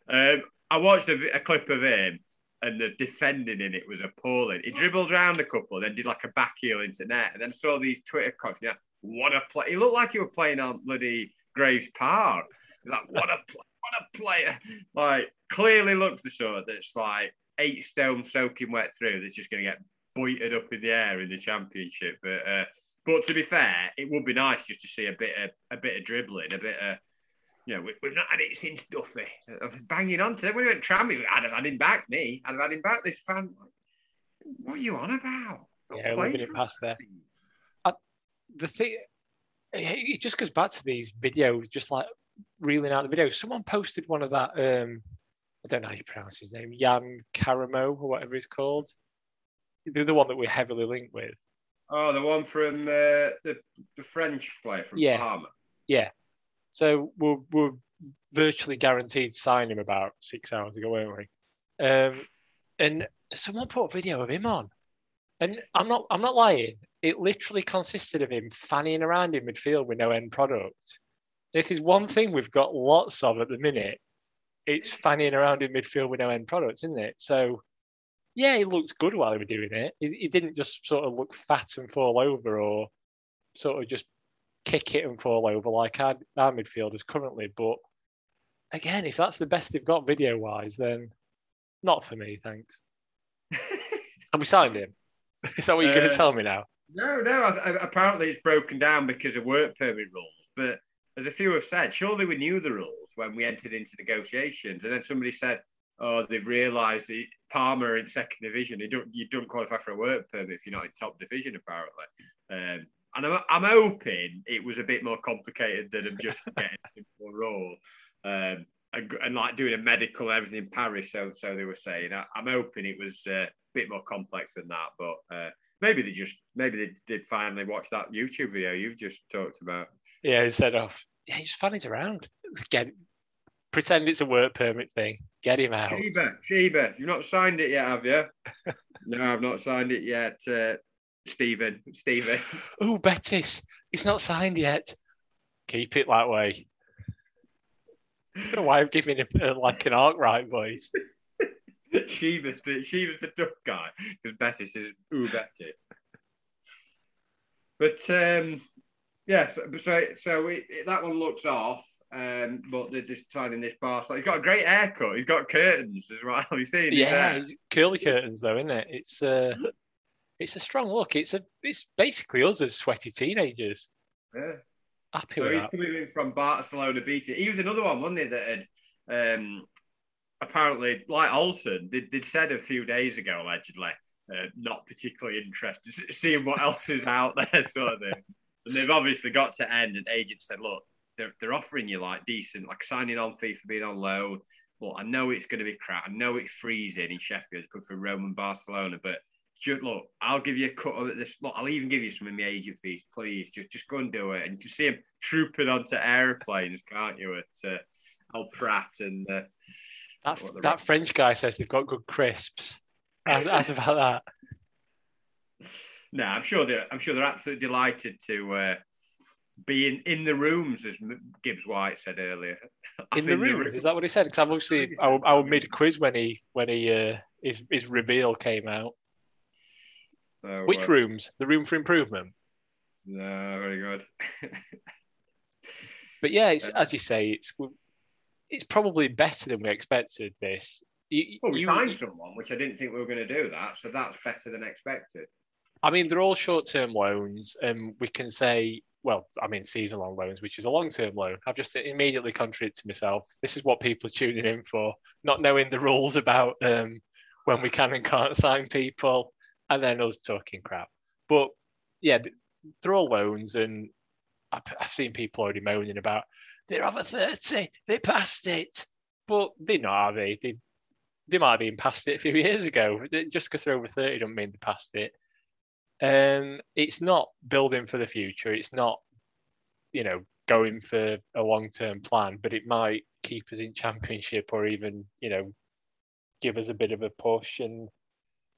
um, I watched a, a clip of him, and the defending in it was appalling. He dribbled around a couple, then did like a back heel into net, and then saw these Twitter comments. Yeah, what a play! He looked like he was playing on bloody Graves Park. He's like, what a pl- what a player! Like clearly looks the sort that's like eight stone soaking wet through. That's just going to get buoyed up in the air in the championship. But uh, but to be fair, it would be nice just to see a bit of a bit of dribbling, a bit of know, we, we've not had it since Duffy. I was banging on to him. When he went trammy, I'd have had him back, me. I'd have had him back. This fan, what are you on about? Not Yeah, living it past there. the thing it just goes back to these videos just like reeling out the videos someone posted one of that um i don't know how you pronounce his name Jan Karamoh or whatever he's called the other one that we're heavily linked with Oh, the one from uh, the, the French player from Yeah. Parma. So we're, we're virtually guaranteed to sign him about six hours ago weren't we? Um and someone put a video of him on. And i'm not i'm not lying. It literally consisted of him fanning around in midfield with no end product. If there's one thing we've got lots of at the minute it's fanning around in midfield with no end product isn't it? So yeah he looked good while he was doing it. He, he didn't just sort of look fat and fall over or sort of just kick it and fall over like our, our midfielders currently but again if that's the best they've got video wise then not for me thanks and we signed him is that what you're going Uh, to tell me now No, no. I, I, apparently, it's broken down because of work permit rules. But as a few have said, surely we knew the rules when we entered into negotiations. And then somebody said, "Oh, they've realised that Parma in second division. You don't you don't qualify for a work permit if you're not in top division, apparently." Um, and I'm, I'm hoping it was a bit more complicated than I'm just getting a role. Um, and, and like doing a medical and everything in Paris, so so they were saying. I, I'm hoping it was uh, a bit more complex than that, but uh, maybe they just maybe they did finally watch that YouTube video you've just talked about. yeah instead of yeah he's fanning around get pretend it's a work permit thing get him out Sheba, Sheba, you've not signed it yet, have you? no, I've not signed it yet. Uh, Stephen, Stephen. oh betis it's not signed yet keep it that way I don't know why I'm giving him uh, like an arc right voice. Sheba's the Sheba's the tough guy because Betis is ooh Betis. But um, yeah, so so, so it, it- that one looks off. Um, but they're just signing this bar. So he's got a great haircut. He's got curtains as well. Have you seen? Yeah, curly curtains though, isn't it? It's uh, it's a strong look. It's a it's basically us as sweaty teenagers. yeah. Happy So with he's that. coming in from Barcelona Beatty. He was another one, wasn't he, that had um, apparently, like Olsen, they'd, they'd said a few days ago, allegedly, uh, not particularly interested, seeing what else is out there, sort of thing. And they've obviously got to end, and agents said, look, they're, they're offering you like decent, like signing on fee for being on loan. Well, I know it's going to be crap. I know it's freezing in Sheffield, good for Rome and Barcelona, but just look, I'll give you a cut of this. Look, I'll even give you some of my agent fees, please. Just, just go and do it. And you can see him trooping onto airplanes, can't you? At uh, El Prat and uh, That that French guy says they've got good crisps. As, as about that. no, I'm sure they're, I'm sure they're absolutely delighted to uh, be in, in the rooms, as Gibbs White said earlier. In the rooms, is that what he said? Because I'm obviously I, I was mid quiz when he when he uh, his his reveal came out. So, Which uh, rooms? The room for improvement. No, very good. But yeah, it's, as you say, it's it's probably better than we expected. This. You- well, we you- signed someone, which I didn't think we were going to do that, so that's better than expected. I mean, they're all short-term loans, and we can say, well, I mean, season-long loans, which is a long-term loan. I've just immediately contradicted myself. This is what people are tuning in for, not knowing the rules about um, when we can and can't sign people, and then us talking crap. But yeah, th- they're all loans, and I've, seen people already moaning about they're over thirty, they passed it, but they're not, are they? They they might have been past it a few years ago. Just because they're over thirty, don't mean they passed it. Um, it's not building for the future. It's not, you know, going for a long term plan, but it might keep us in championship or even you know give us a bit of a push and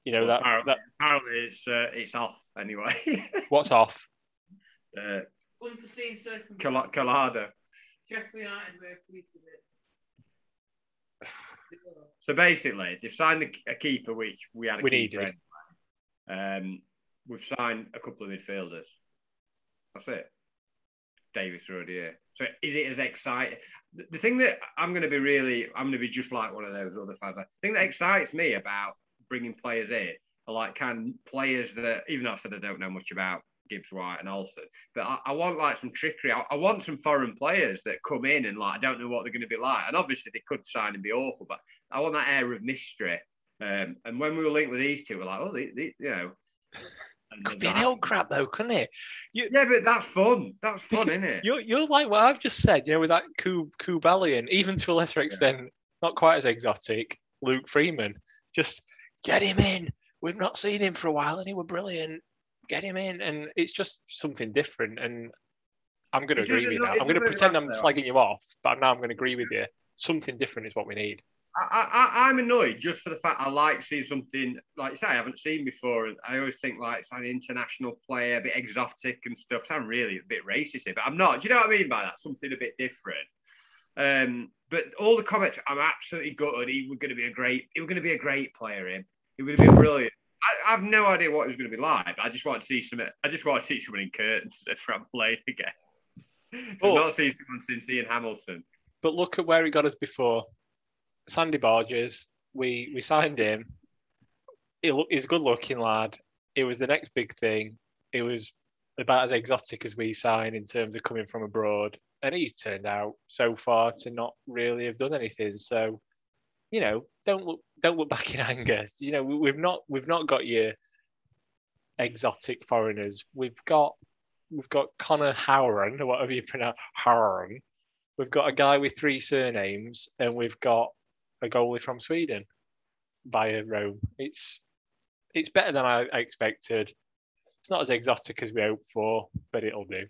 you know Well, that, apparently, that apparently it's uh, it's off anyway. what's off uh, Unforeseen circumstances. Col- Collado. Sheffield United were tweeted it. So basically, they've signed a, a keeper, which we had a We keeper. needed. anyway. Um, we've signed a couple of midfielders. That's it. Davis Rodier. So is it as exciting? The, the thing that I'm going to be really, I'm going to be just like one of those other fans. The thing that excites me about bringing players in are like kind of players that, even though I said I don't know much about Gibbs White and Olsen, but I, I want like some trickery. I, I want some foreign players that come in and like I don't know what they're going to be like. And obviously they could sign and be awful, but I want that air of mystery. Um, and when we were linked with these two, we're like, oh, they, they, you know. could be an hell crap though couldn't it Yeah, but that's fun. That's fun, isn't it? You're, you're like what I've just said, you know, with that Kub Kubalian, even to a lesser extent, not quite as exotic, Luke Freeman. Just get him in. We've not seen him for a while and he were brilliant. Get him in. And it's just something different. And I'm going to It agree with you now. I'm going to pretend I'm slagging you off, but now I'm going to agree with you. Something different is what we need. I, I, I'm annoyed just for the fact I like seeing something like you say I haven't seen before, and I always think like it's an international player, a bit exotic and stuff. Sound really a bit racist here, but I'm not. Do you know what I mean by that? Something a bit different. Um, but all the comments, I'm absolutely gutted. He was going to be a great. He was going to be a great player. Him. He would have been brilliant. I, have no idea what it was going to be like. But I just want to see some. I just want to see someone in curtains at Bramall Lane again. I've Oh. not seen someone since Ian Hamilton. But look at where he got us before. Sander Berge, we we signed him. He look, he's a good looking lad. It was the next big thing. It was about as exotic as we sign in terms of coming from abroad. And he's turned out so far to not really have done anything. So, you know, don't look don't look back in anger. You know, we, we've not we've not got your exotic foreigners. We've got we've got Conor Hourihane, or whatever you pronounce Hourihane. We've got a guy with three surnames, and we've got a goalie from Sweden via Rome. It's it's better than I I expected. It's not as exotic as we hoped for, but it'll do.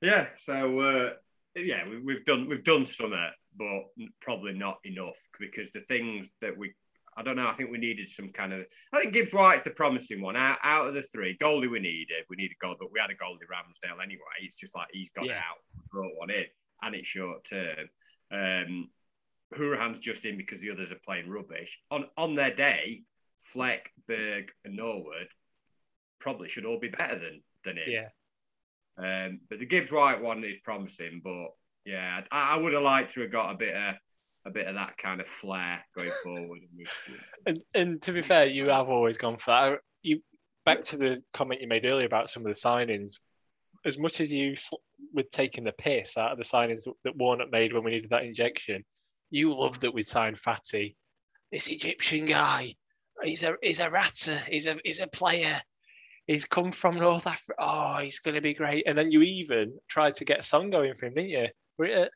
Yeah, so uh, yeah, we've, we've done we've done some, it, but probably not enough because the things that we, I don't know, I think we needed some kind of. I think Gibbs White's the promising one out, out of the three. Goalie we needed, we needed goal, but we had a goalie Ramsdale anyway. It's just like he's got it Yeah. out, brought one in, and it's short term. Um, Hourihane's just in because the others are playing rubbish. On on their day, Fleck, Berge, and Norwood probably should all be better than than him. Yeah. Um, but the Gibbs White one is promising, but yeah, I, I would have liked to have got a bit of a bit of that kind of flair going forward. And and to be fair, you have always gone for that. You back to the comment you made earlier about some of the signings. As much as you were taking the piss out of the signings that- that Warnock made when we needed that injection, you loved that we signed Fathi, this Egyptian guy. He's a he's a ratter. He's a he's a player. He's come from North Africa. Oh, he's going to be great. And then you even tried to get a song going for him, didn't you? Were it at,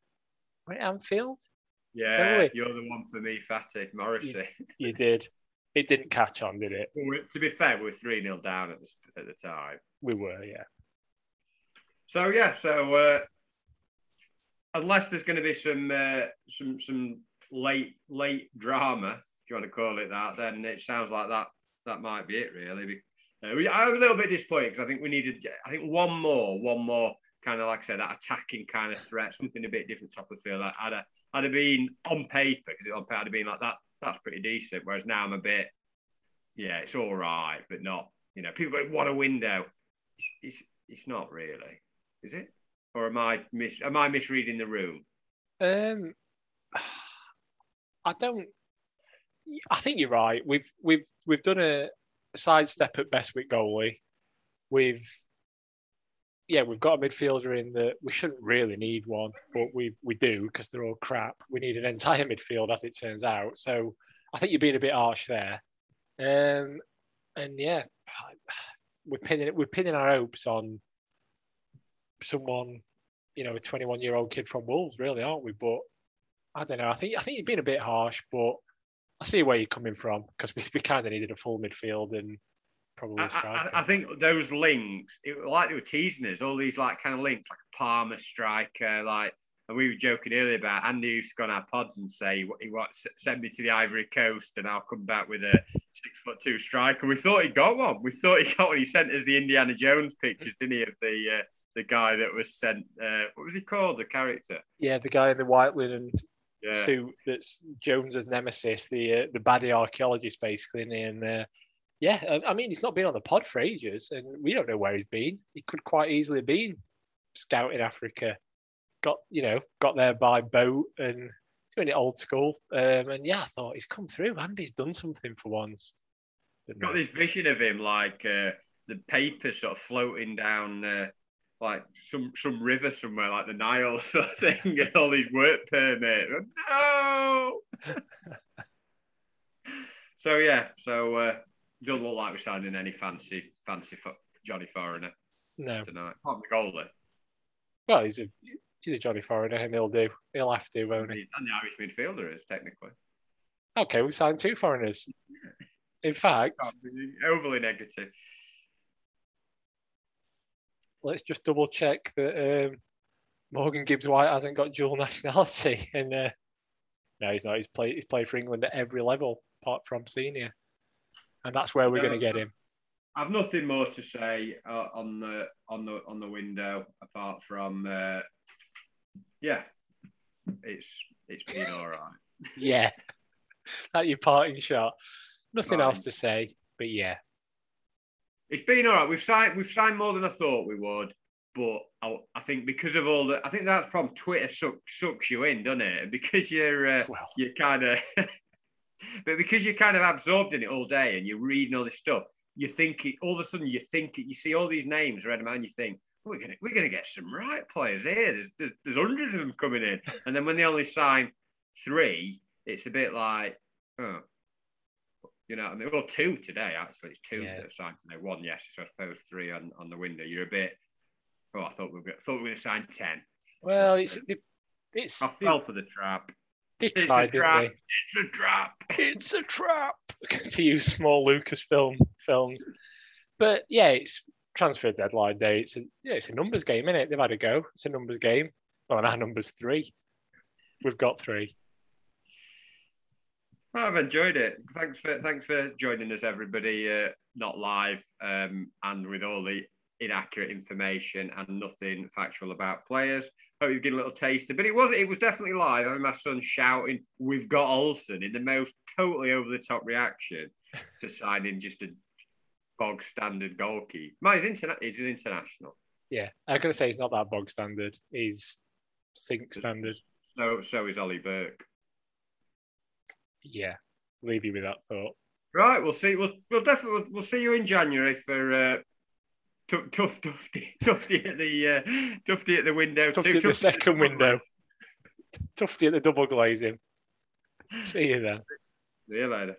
were it at Anfield? Yeah, you're the one for me, Fathi Morrissey. You did. It didn't catch on, did it? Well, to be fair, we were three 0 down at the, at the time. We were, yeah. So yeah, so uh, unless there's going to be some uh, some some late late drama, if you want to call it that, then it sounds like that that might be it really. Uh, we- I'm a little bit disappointed because I think we needed, I think one more, one more kind of like I said, that attacking kind of threat, something a bit different top of the field. I'd have, I'd have been on paper because on paper I'd have been like that. That's pretty decent. Whereas now I'm a bit, yeah, it's all right, but not. You know, people go, what a window. It's, it's it's not really, is it? Or am I mis am I misreading the room? Um, I don't. I think you're right. We've we've we've done a sidestep at Bestwick goalie. We've yeah, we've got a midfielder in that we shouldn't really need one, but we we do because they're all crap. We need an entire midfield as it turns out. So I think you're being a bit harsh there. Um, and yeah, we're pinning we're pinning our hopes on someone, you know, a 21 year old kid from Wolves, really, aren't we? But I don't know. I think I think you've been a bit harsh, but I see where you're coming from because we, we kind of needed a full midfield, and probably I, striker. I, I think those links, it, like they were teasing us, all these like kind of links, like a Parma striker, like, and we were joking earlier about Andy used to go on our pods and say what he wants send me to the Ivory Coast and I'll come back with a six foot two striker. We thought he got one. We thought he got one. He sent us the Indiana Jones pictures, didn't he, of the uh, the guy that was sent. Uh, what was he called? The character? yeah, the guy in the white linen Yeah. suit that's Jones's nemesis, the uh, the baddie archaeologist, basically. And uh, yeah, I, I mean, he's not been on the pod for ages, and we don't know where he's been. He could quite easily have been scouting Africa. Got you know, got there by boat and doing it old school. Um, and yeah, I thought he's come through. and he's done something for once. Got this vision of him like uh, the papers sort of floating down uh, like some some river somewhere like the Nile sort of thing and all these work permits. No. so yeah, so uh, don't look like we're signing any fancy fancy fo- Johnny Foreigner No, tonight. Apart the goalie well, he's a he's a Johnny Foreigner, and he'll do. He'll have to, won't he? and the Irish midfielder is technically Okay, we signed two foreigners. In fact, overly negative. Let's just double check that um, Morgan Gibbs White hasn't got dual nationality. And uh, no, he's not. He's played. He's played for England at every level apart from senior, and that's where we're No. going to get him. I've nothing more to say uh, on the on the on the window apart from uh, yeah, it's it's been all right. Yeah, that your parting shot. Nothing Right. else to say, but yeah, It's been all right. We've signed we've signed more than I thought we would, but I, I think because of all the I think that's from Twitter suck, sucks you in, doesn't it? And because you're uh, well, you're kind of but because you're kind of absorbed in it all day and you're reading all this stuff, you think it, all of a sudden you think it, you see all these names read them out and you think we're gonna we're gonna get some right players here. There's, there's there's hundreds of them coming in, and then when they only sign three, it's a bit like oh. You know, what I mean, well, two today actually. It's two Yeah. that are signed today. One, yes, so I suppose three on, on the window. You're a bit. Oh, I thought we were thought we were going to sign ten. well, it's it's I fell for the trap. they It's tried, a trap. It's a trap. it's a trap to use small Lucasfilm films. But yeah, it's transfer deadline day. It's a yeah, it's a numbers game, isn't it? They've had a go. It's a numbers game. Well, and our numbers three. We've got three. I've enjoyed it. Thanks for thanks for joining us, everybody. Uh, not live um, and with all the inaccurate information and nothing factual about players. Hope you get a little taster, but it was it was definitely live. I mean, my son shouting, "We've got Olsen!" in the most totally over the top reaction to signing just a bog standard goalkeeper. Mine's interna- He's an international. Yeah, I'm gonna say he's not that bog standard. He's sink standard. So so is Ollie Burke. Yeah, leave you with that thought. Right, we'll see. We'll, we'll definitely we'll see you in January for uh, tough tough tufty tufty at the uh, tufty at the window. Tufty too. at the Tufty second double window. Tufty at the double glazing. See you then. See you later.